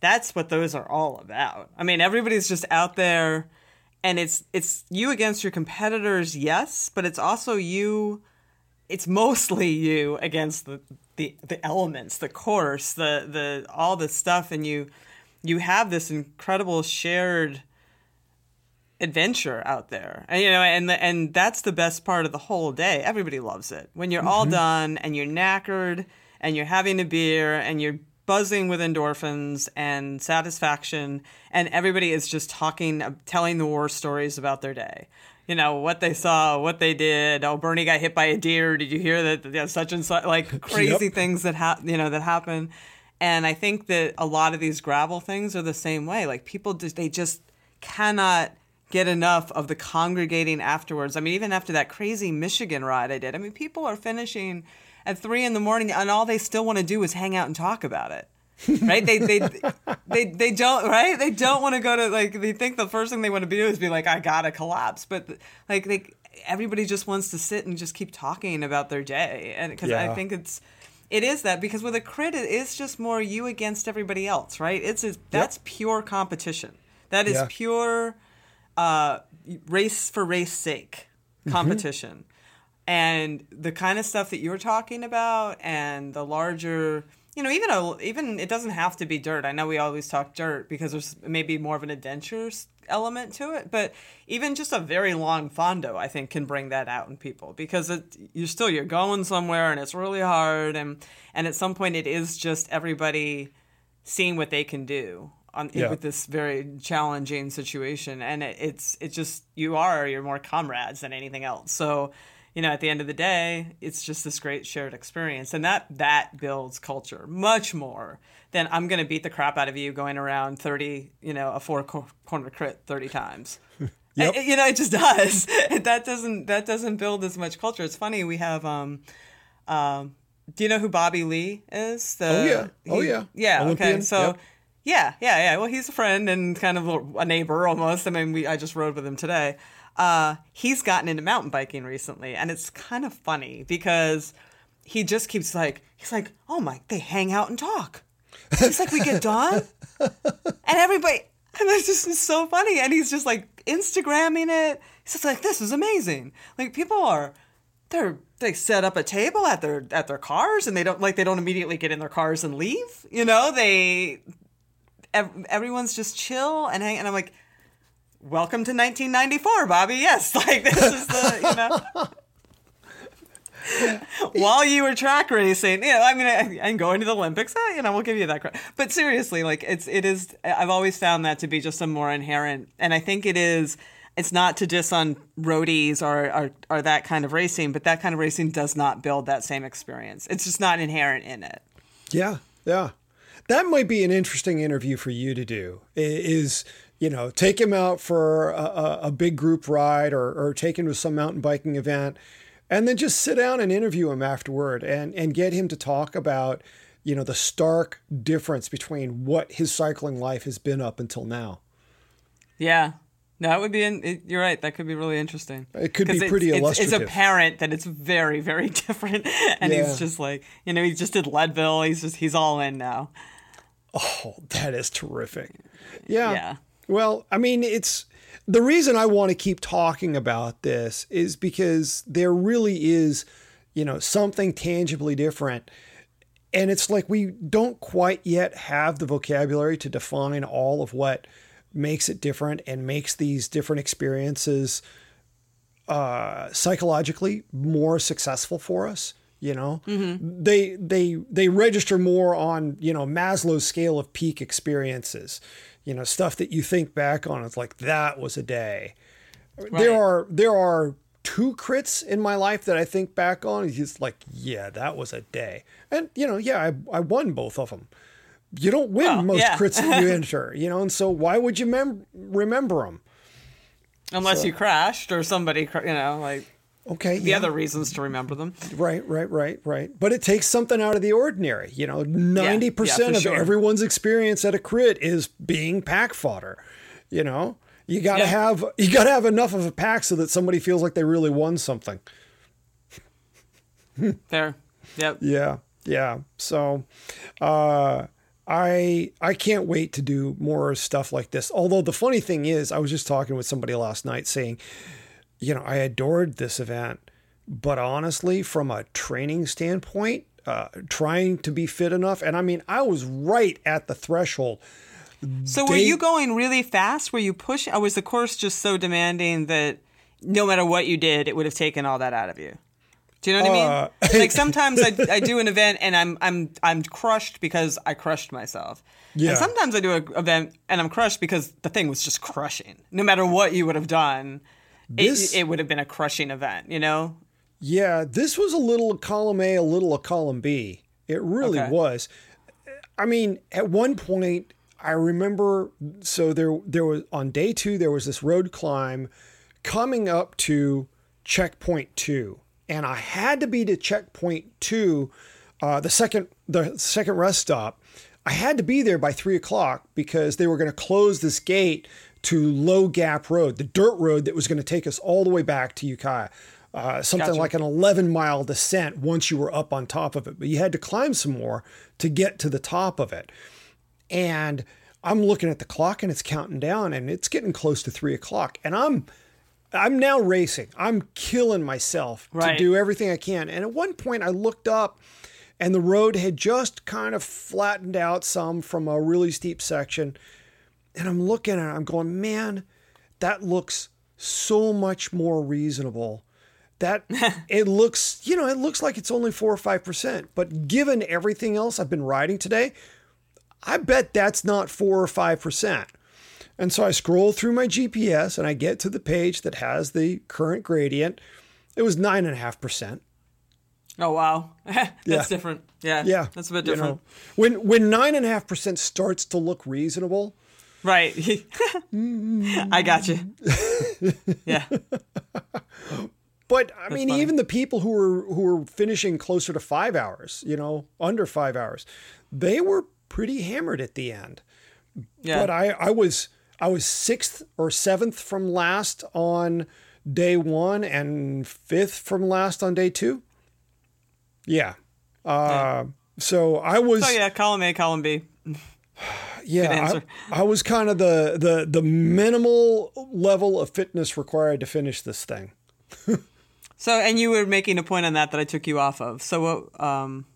Speaker 3: that's what those are all about. I mean, everybody's just out there, and it's it's you against your competitors, yes, but it's also you it's mostly you against the, the the elements, the course, the the all the stuff, and you you have this incredible shared adventure out there, and you know, and and that's the best part of the whole day. Everybody loves it when you're all mm-hmm. done and you're knackered and you're having a beer and you're buzzing with endorphins and satisfaction, and everybody is just talking, uh, telling the war stories about their day you know what they saw, what they did. Oh, Bernie got hit by a deer. Did you hear that? Yeah, such and such, like (laughs) crazy
Speaker 1: Yep.
Speaker 3: things that ha- you know that happen. And I think that a lot of these gravel things are the same way. Like people just they just cannot get enough of the congregating afterwards. I mean, even after that crazy Michigan ride I did. I mean, people are finishing at three in the morning, and all they still want to do is hang out and talk about it right? They they (laughs) they they don't right. They don't want to go to like they think the first thing they want to do is be like I gotta collapse, but like they everybody just wants to sit and just keep talking about their day, and because
Speaker 1: Yeah.
Speaker 3: I think it's. It is that because with a crit, it is just more you against everybody else, right? It's a, that's pure competition. That is
Speaker 1: Yeah.
Speaker 3: pure uh, race for race sake competition. And the kind of stuff that you were talking about, and the larger, you know, even a, even it doesn't have to be dirt. I know we always talk dirt because there's maybe more of an adventures element to it, but even just a very long fondo, I think, can bring that out in people because it, you're still you're going somewhere and it's really hard, and and at some point it is just everybody seeing what they can do on
Speaker 1: Yeah.
Speaker 3: with this very challenging situation and it, it's it's just you are you're more comrades than anything else so you know at the end of the day it's just this great shared experience and that that builds culture much more than i'm going to beat the crap out of you going around 30 you know a four corner crit 30 times (laughs)
Speaker 1: Yep.
Speaker 3: Uh, you know it just (laughs) does (laughs) that doesn't that doesn't build as much culture it's funny we have um um do you know who Bobby Lea is? The,
Speaker 1: Oh, yeah. Oh, yeah.
Speaker 3: Yeah.
Speaker 1: Olympian.
Speaker 3: Okay. So,
Speaker 1: Yep.
Speaker 3: Yeah, yeah, yeah. Well, he's a friend and kind of a neighbor almost. I mean, we I just rode with him today. Uh, he's gotten into mountain biking recently, and it's kind of funny because he just keeps like he's like, oh my, they hang out and talk. He's like, we get done, and everybody, and it's just so funny. And he's just like Instagramming it. He's just like, this is amazing. Like people are, they're they set up a table at their at their cars, and they don't like they don't immediately get in their cars and leave. You know, they ev- everyone's just chill and hang. And I'm like, welcome to 1994, Bobby. Yes, (laughs) like this is the you know. (laughs) While you were track racing, you know, I mean, I, and going to the Olympics, eh, you know, we'll give you that credit. But seriously, like it's, it is. I've always found that to be just a more inherent, and I think it is. It's not to diss on roadies or, or or that kind of racing, but that kind of racing does not build that same experience. It's just not inherent in it.
Speaker 1: Yeah, yeah. That might be an interesting interview for you to do. Is you know take him out for a, a, big group ride or, or take him to some mountain biking event, and then just sit down and interview him afterward and and get him to talk about you know the stark difference between what his cycling life has been up until now.
Speaker 3: Yeah. No, it would be. In, it, you're right. That could be really interesting.
Speaker 1: It could be
Speaker 3: 'Cause it's-
Speaker 1: pretty
Speaker 3: it's, It's apparent that it's very, very (laughs) different, and
Speaker 1: Yeah.
Speaker 3: he's just like, you know, he just did Leadville. He's just he's all in now.
Speaker 1: Oh, that is terrific. Yeah.
Speaker 3: Yeah.
Speaker 1: Well, I mean, it's the reason I want to keep talking about this is because there really is, you know, something tangibly different. And it's like we don't quite yet have the vocabulary to define all of what makes it different and makes these different experiences uh, psychologically more successful for us. You know, mm-hmm. they they they register more on you know Maslow's scale of peak experiences. You know, stuff that you think back on. It's like that was a day. There are there are two crits in my life that I think back on. It's like, yeah, that was a day. And you know, yeah, I, I won both of them. You don't win
Speaker 3: Well,
Speaker 1: most
Speaker 3: yeah.
Speaker 1: crits that you (laughs) enter, you know, and so why would you mem- remember them?
Speaker 3: Unless you crashed or somebody, cr- you know, like
Speaker 1: Okay,
Speaker 3: the
Speaker 1: yeah.
Speaker 3: other reasons to remember them.
Speaker 1: Right, right, right, right. But it takes something out of the ordinary. You know, 90%
Speaker 3: yeah, for
Speaker 1: of
Speaker 3: sure.
Speaker 1: everyone's experience at a crit is being pack fodder. You know, you got to
Speaker 3: Yeah.
Speaker 1: have you got to have enough of a pack so that somebody feels like they really won something.
Speaker 3: There. Yep.
Speaker 1: Yeah, yeah. So, uh, I I can't wait to do more stuff like this. Although the funny thing is, I was just talking with somebody last night saying, you know, I adored this event, but honestly, from a training standpoint, uh, trying to be fit enough, and I mean, I was right at the threshold.
Speaker 3: So were you going really fast? Were you push? Or was the course just so demanding that no matter what you did, it would have taken all that out of you? Do you know what
Speaker 1: Uh,
Speaker 3: I mean? like sometimes I, (laughs) I do an event and I'm I'm I'm crushed because I crushed myself.
Speaker 1: Yeah.
Speaker 3: And sometimes I do an event and I'm crushed because the thing was just crushing. No matter what you would have done,
Speaker 1: This-
Speaker 3: it, it would have been a crushing event. You know?
Speaker 1: Yeah, this was a little column A, a little a column B. It really
Speaker 3: Okay.
Speaker 1: was. I mean, at one point, I remember. So there, there was on day two, there was this road climb coming up to checkpoint two, and I had to be to checkpoint two, uh, the second, the second rest stop. I had to be there by three o'clock because they were going to close this gate to Low Gap Road, the dirt road that was going to take us all the way back to Ukiah. Uh, something
Speaker 3: Gotcha.
Speaker 1: like an 11 mile descent once you were up on top of it, but you had to climb some more to get to the top of it. And I'm looking at the clock and it's counting down and it's getting close to three o'clock. And I'm I'm now racing. I'm killing myself to do everything I can. And at one point I looked up and the road had just kind of flattened out some from a really steep section. And I'm looking at it, I'm going, man, that looks so much more reasonable. That (laughs) it looks, you know, it looks like it's only four or five percent. But given everything else I've been riding today, I bet that's not four or five percent. And so I scroll through my GPS and I get to the page that has the current gradient. It was nine and a half percent.
Speaker 3: Oh wow, (laughs) that's
Speaker 1: Yeah.
Speaker 3: different. Yeah,
Speaker 1: Yeah,
Speaker 3: that's a bit
Speaker 1: you
Speaker 3: different.
Speaker 1: know. when when nine and a half percent starts to look reasonable,
Speaker 3: Right. (laughs) I got you. yeah. (laughs)
Speaker 1: But I mean,
Speaker 3: funny.
Speaker 1: even the people who were who were finishing closer to five hours, you know, under five hours, they were pretty hammered at the end.
Speaker 3: Yeah.
Speaker 1: But I, I was I was sixth or seventh from last on day one and fifth from last on day two. Yeah. Uh, so I was
Speaker 3: Oh yeah, column A, column B. (laughs)
Speaker 1: yeah. I, I was kind of the the the minimal level of fitness required to finish this thing. (laughs)
Speaker 3: So, and you were making a point on that that I took you off of. So, what? Um,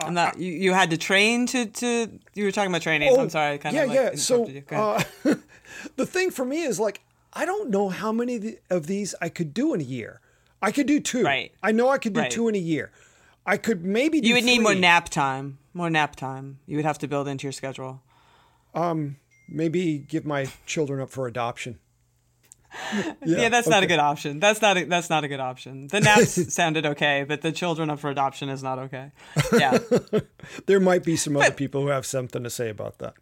Speaker 1: Uh,
Speaker 3: I'm. You, you had to train to to. You were talking about training. I'm sorry. I kind
Speaker 1: Oh, yeah,
Speaker 3: of like
Speaker 1: yeah. So. Uh, (laughs) the thing for me is like I don't know how many of these I could do in a year. I could do two.
Speaker 3: Right.
Speaker 1: I know I could do
Speaker 3: Right.
Speaker 1: two in a year. I could maybe. Do
Speaker 3: you would need more nap time. More nap time. You would have to build into your schedule.
Speaker 1: Maybe give my children up for adoption. (laughs)
Speaker 3: Yeah, that's not a good option. That's not a, that's not a good option. The naps (laughs) sounded okay, but the children up for adoption is not okay. Yeah. (laughs)
Speaker 1: There might be some other people who have something to say about that.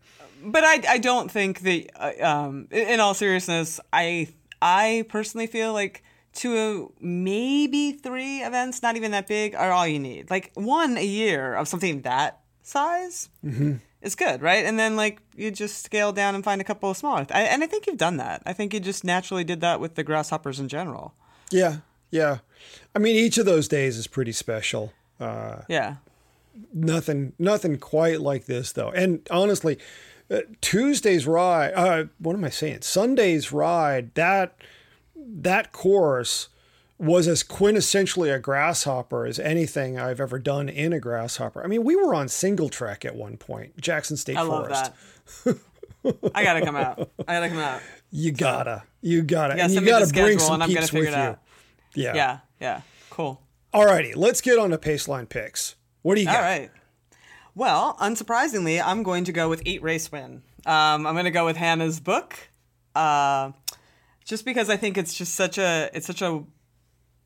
Speaker 3: but I, I don't think that uh, um, in in all seriousness I I personally feel like two maybe three events not even that big are all you need like one a year of something that size is good, right? And then like you just scale down and find a couple of smaller. I, and I think you've done that. I think you just naturally did that with the grasshoppers in general.
Speaker 1: Yeah, yeah. I mean, each of those days is pretty special. Uh,
Speaker 3: Yeah.
Speaker 1: nothing, nothing quite like this though. And honestly, uh, Tuesday's ride. Uh, what am I saying? Sunday's ride. That that course was as quintessentially a grasshopper as anything I've ever done in a grasshopper. I mean, we were on single track at one point, Jackson State
Speaker 3: I love
Speaker 1: Forest.
Speaker 3: that. I gotta come out. I gotta come out.
Speaker 1: You gotta, you gotta,
Speaker 3: Yeah,
Speaker 1: and you gotta bring some
Speaker 3: and I'm
Speaker 1: peeps with
Speaker 3: it
Speaker 1: you. Yeah.
Speaker 3: Yeah, yeah. Cool.
Speaker 1: Alrighty, let's get on to Paceline picks. What do you got?
Speaker 3: All right. Well, unsurprisingly, I'm going to go with Eat Race Win. Um, I'm going to go with Hannah's book, uh, just because I think it's just such a it's such a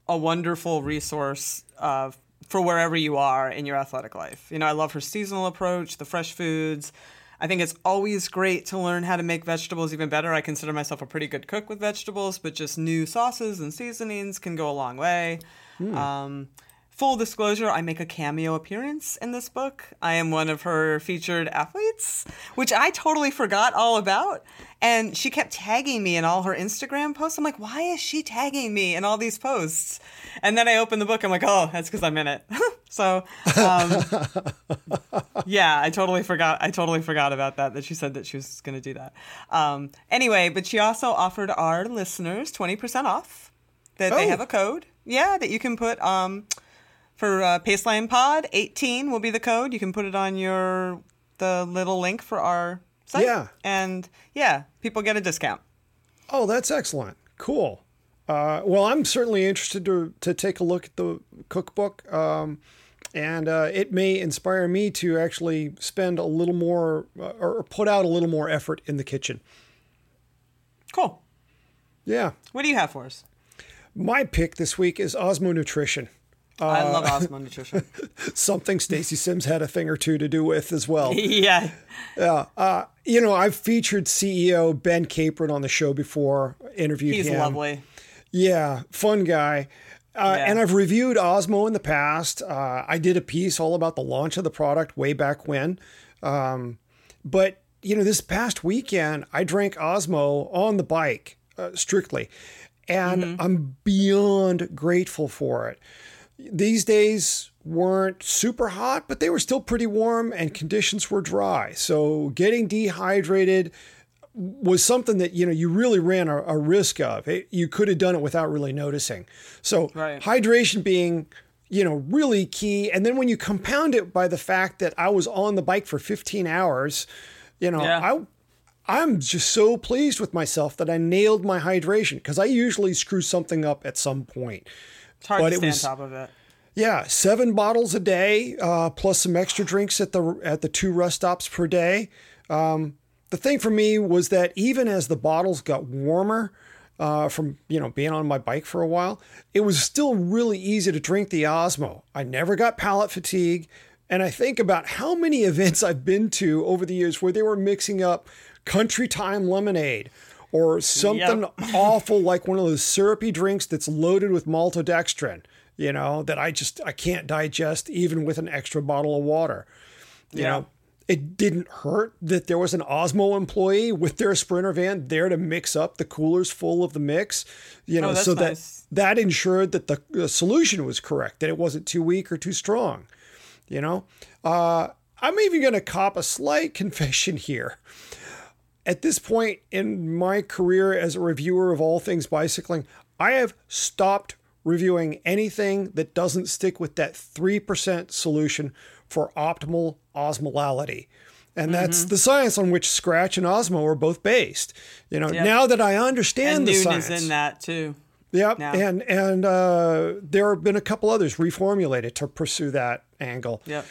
Speaker 3: a wonderful resource uh, for wherever you are in your athletic life. You know, I love her seasonal approach, the fresh foods. I think it's always great to learn how to make vegetables even better. I consider myself a pretty good cook with vegetables, but just new sauces and seasonings can go a long way. Um, full disclosure, I make a cameo appearance in this book. I am one of her featured athletes, which I totally forgot all about. And she kept tagging me in all her Instagram posts. I'm like, why is she tagging me in all these posts? And then I open the book. I'm like, oh, that's because I'm in it. (laughs) so, um, (laughs) yeah, I totally forgot. I totally forgot about that. That she said that she was going to do that. Um, anyway, but she also offered our listeners 20% off. That they
Speaker 1: Oh.
Speaker 3: have a code. Yeah, that you can put um, for uh, Paceline Pod 18 will be the code. You can put it on your the little link for our site.
Speaker 1: Yeah.
Speaker 3: and yeah, people get a discount.
Speaker 1: Oh, that's excellent. Cool. Uh, well, I'm certainly interested to to take a look at the cookbook, um, and uh, it may inspire me to actually spend a little more uh, or put out a little more effort in the kitchen.
Speaker 3: Cool.
Speaker 1: Yeah.
Speaker 3: What do you have for us?
Speaker 1: My pick this week is Osmo Nutrition.
Speaker 3: I love Osmo Nutrition. (laughs)
Speaker 1: Something Stacy Sims had a thing or two to do with as well. (laughs)
Speaker 3: yeah. yeah.
Speaker 1: You know, I've featured CEO Ben Capron on the show before, interviewed
Speaker 3: He's
Speaker 1: him.
Speaker 3: lovely.
Speaker 1: Yeah, fun guy. Uh,
Speaker 3: Yeah.
Speaker 1: And I've reviewed Osmo in the past. Uh, I did a piece all about the launch of the product way back when. Um, but, you know, this past weekend, I drank Osmo on the bike uh, strictly. And I'm beyond grateful for it. These days weren't super hot, but they were still pretty warm and conditions were dry. So getting dehydrated was something that you know you really ran a, a risk of. It, you could have done it without really noticing. So
Speaker 3: Right.
Speaker 1: hydration being you know really key, and then when you compound it by the fact that I was on the bike for 15 hours, you know
Speaker 3: Yeah.
Speaker 1: I. I'm just so pleased with myself that I nailed my hydration because I usually screw something up at some point.
Speaker 3: It's hard
Speaker 1: But
Speaker 3: to
Speaker 1: it
Speaker 3: stay
Speaker 1: was-
Speaker 3: on top of it.
Speaker 1: Yeah, seven bottles a day, uh, plus some extra drinks at the at the two rest stops per day. Um, the thing for me was that even as the bottles got warmer uh, from you know being on my bike for a while, it was still really easy to drink the Osmo. I never got palate fatigue, and I think about how many (laughs) events I've been to over the years where they were mixing up country time lemonade or something awful like one of those syrupy drinks that's loaded with maltodextrin, you know, that I just I can't digest even with an extra bottle of water. You
Speaker 3: Yeah.
Speaker 1: know, it didn't hurt that there was an Osmo employee with their sprinter van there to mix up the coolers full of the mix, you know,
Speaker 3: Oh,
Speaker 1: so
Speaker 3: nice.
Speaker 1: that that ensured that the, the solution was correct, that it wasn't too weak or too strong. You know, uh, I'm even going to cop a slight (laughs) confession here. At this point in my career as a reviewer of all things bicycling, I have stopped reviewing anything that doesn't stick with that 3% solution for optimal osmolality. And that's
Speaker 3: Mm-hmm.
Speaker 1: the science on which Scratch and Osmo are both based. You know,
Speaker 3: Yep.
Speaker 1: now that I understand
Speaker 3: And
Speaker 1: the
Speaker 3: Nuun
Speaker 1: science.
Speaker 3: is in that too.
Speaker 1: Yep,
Speaker 3: now.
Speaker 1: and and uh, there have been a couple others reformulated to pursue that angle.
Speaker 3: Yep.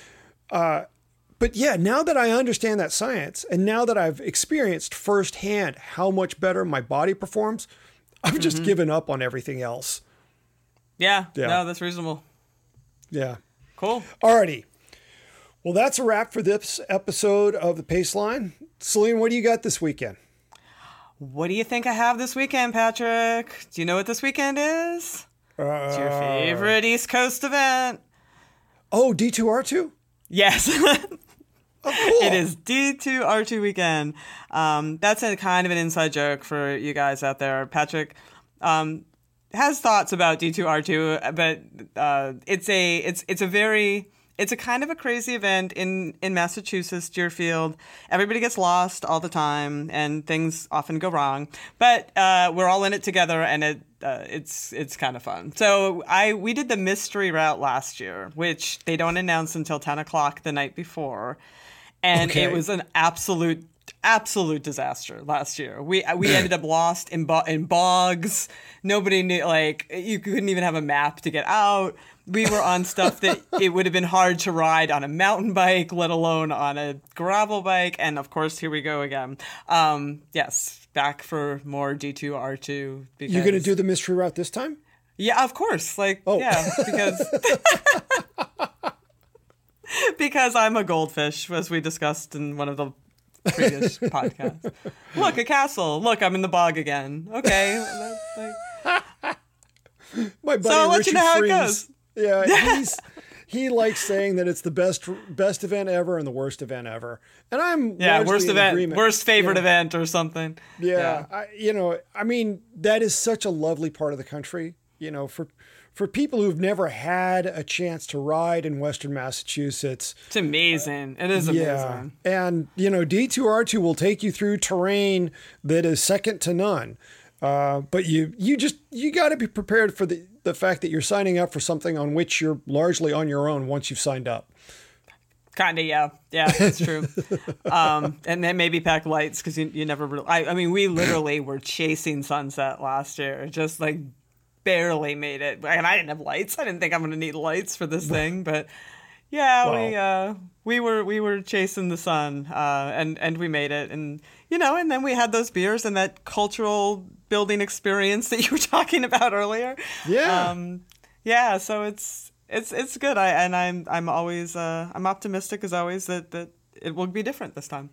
Speaker 1: But yeah, now that I understand that science, and now that I've experienced firsthand how much better my body performs, I've just
Speaker 3: Mm-hmm.
Speaker 1: given up on everything else.
Speaker 3: Yeah.
Speaker 1: Yeah.
Speaker 3: No, that's reasonable.
Speaker 1: Yeah.
Speaker 3: Cool.
Speaker 1: Alrighty. Well, that's a wrap for this episode of the Pace Line. Selene, what do you got this weekend?
Speaker 3: What do you think I have this weekend, Patrick? Do you know what this weekend is? it's your favorite East Coast event.
Speaker 1: Oh, D2R2?
Speaker 3: Yes. (laughs) It is D2R2 weekend. Um, that's a kind of an inside joke for you guys out there. Patrick um, has thoughts about D2R2, but uh, it's a it's it's a very it's a kind of a crazy event in in Massachusetts, Deerfield. Everybody gets lost all the time, and things often go wrong. But uh, we're all in it together, and it uh, it's it's kind of fun. So I we did the mystery route last year, which they don't announce until ten o'clock the night before, and
Speaker 1: Okay.
Speaker 3: it was an absolute absolute disaster last year. We we ended up lost in bo- in bogs. Nobody knew like you couldn't even have a map to get out. We were on stuff that (laughs) it would have been hard to ride on a mountain bike, let alone on a gravel bike. And of course, here we go again. Um, yes, back for more D2R2. Because,
Speaker 1: You're going to do the mystery route this time?
Speaker 3: yeah, of course. Like,
Speaker 1: Oh.
Speaker 3: yeah, because (laughs) (laughs) (laughs) because I'm a goldfish, as we discussed in one of the previous (laughs) podcasts. Look, a castle. Look, I'm in the bog again. Okay. Like- (laughs)
Speaker 1: My buddy
Speaker 3: I'll let you
Speaker 1: Richard
Speaker 3: know how it goes.
Speaker 1: Yeah, he's he likes saying that it's the best best event ever and the worst event ever. And I'm
Speaker 3: yeah, worst event,
Speaker 1: agreement.
Speaker 3: worst favorite
Speaker 1: Yeah.
Speaker 3: event or something.
Speaker 1: Yeah, I, you know, I mean, that is such a lovely part of the country. You know, for for people who've never had a chance to ride in Western Massachusetts.
Speaker 3: It's amazing. It is
Speaker 1: Yeah,
Speaker 3: amazing.
Speaker 1: and you know, D2R2 will take you through terrain that is second to none. Uh, but you you just you got to be prepared for the the fact that you're signing up for something on which you're largely on your own once you've signed up.
Speaker 3: Kind of, yeah, yeah, that's true. (laughs) um, and then maybe pack lights because you, you never. Really, I, I mean, we literally were chasing sunset last year, just like barely made it. And I didn't have lights. I didn't think I'm going to need lights for this (laughs) thing, but yeah, we uh, we were we were chasing the sun, uh, and and we made it, and you know, and then we had those beers and that cultural building experience that you were (laughs) talking about earlier.
Speaker 1: Yeah.
Speaker 3: Um, yeah, so it's it's it's good. I and I'm I'm always uh, I'm optimistic as always that that it will be different this time,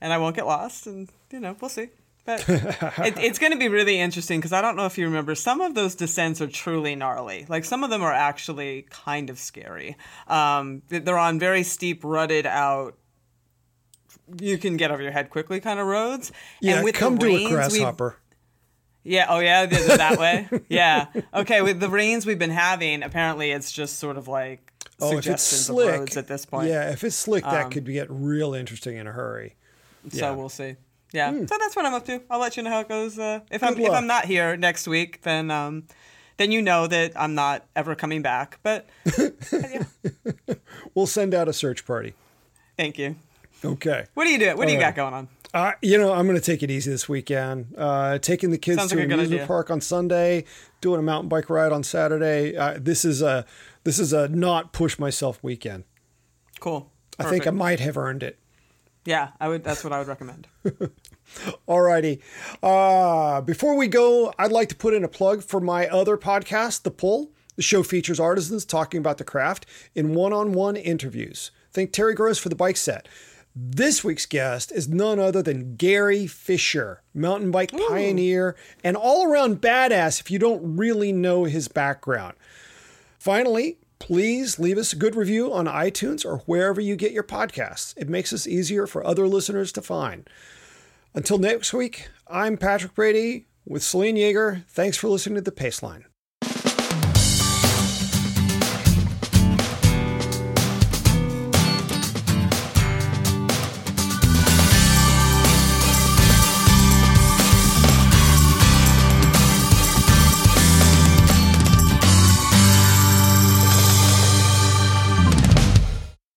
Speaker 3: and I won't get lost. And you know, we'll see. But (laughs) it, it's going to be really interesting because I don't know if you remember some of those descents are truly gnarly. Like some of them are actually kind of scary. Um, they're on very steep, rutted out. You can get over your head quickly kind of roads.
Speaker 1: Yeah,
Speaker 3: and with
Speaker 1: come
Speaker 3: the
Speaker 1: to a
Speaker 3: rains,
Speaker 1: grasshopper.
Speaker 3: yeah. Oh, yeah. th- th- That way. (laughs) Yeah. Okay. With the rains we've been having, apparently it's just sort of like
Speaker 1: Oh,
Speaker 3: suggestions of roads at this point.
Speaker 1: Yeah, if it's slick, that
Speaker 3: Um,
Speaker 1: could get real interesting in a hurry.
Speaker 3: So
Speaker 1: yeah.
Speaker 3: we'll see. Yeah. So that's what I'm up to. I'll let you know how it goes. Uh, if I'm
Speaker 1: Good
Speaker 3: if. I'm not here next week, then um, then you know that I'm not ever coming back. But yeah. (laughs)
Speaker 1: We'll send out a search party.
Speaker 3: Thank you.
Speaker 1: Okay.
Speaker 3: What do you do? What do you got going on?
Speaker 1: Uh, you know, I'm going to take it easy this weekend. Uh, taking the kids
Speaker 3: Sounds
Speaker 1: to
Speaker 3: like a
Speaker 1: an amusement park on Sunday, doing a mountain bike ride on Saturday. Uh, this is a this is a not push myself weekend.
Speaker 3: Cool.
Speaker 1: I think I might have earned it.
Speaker 3: Yeah, I would. That's what I would recommend. (laughs)
Speaker 1: Alrighty. Uh, before we go, I'd like to put in a plug for my other podcast, The Pull. The show features artisans talking about the craft in one on one interviews. Think Terry Gross for the bike set. This week's guest is none other than Gary Fisher, mountain bike pioneer and all around badass if you don't really know his background. Finally, please leave us a good review on iTunes or wherever you get your podcasts. It makes us easier for other listeners to find. Until next week, I'm Patrick Brady with Selene Yeager. Thanks for listening to The Paceline.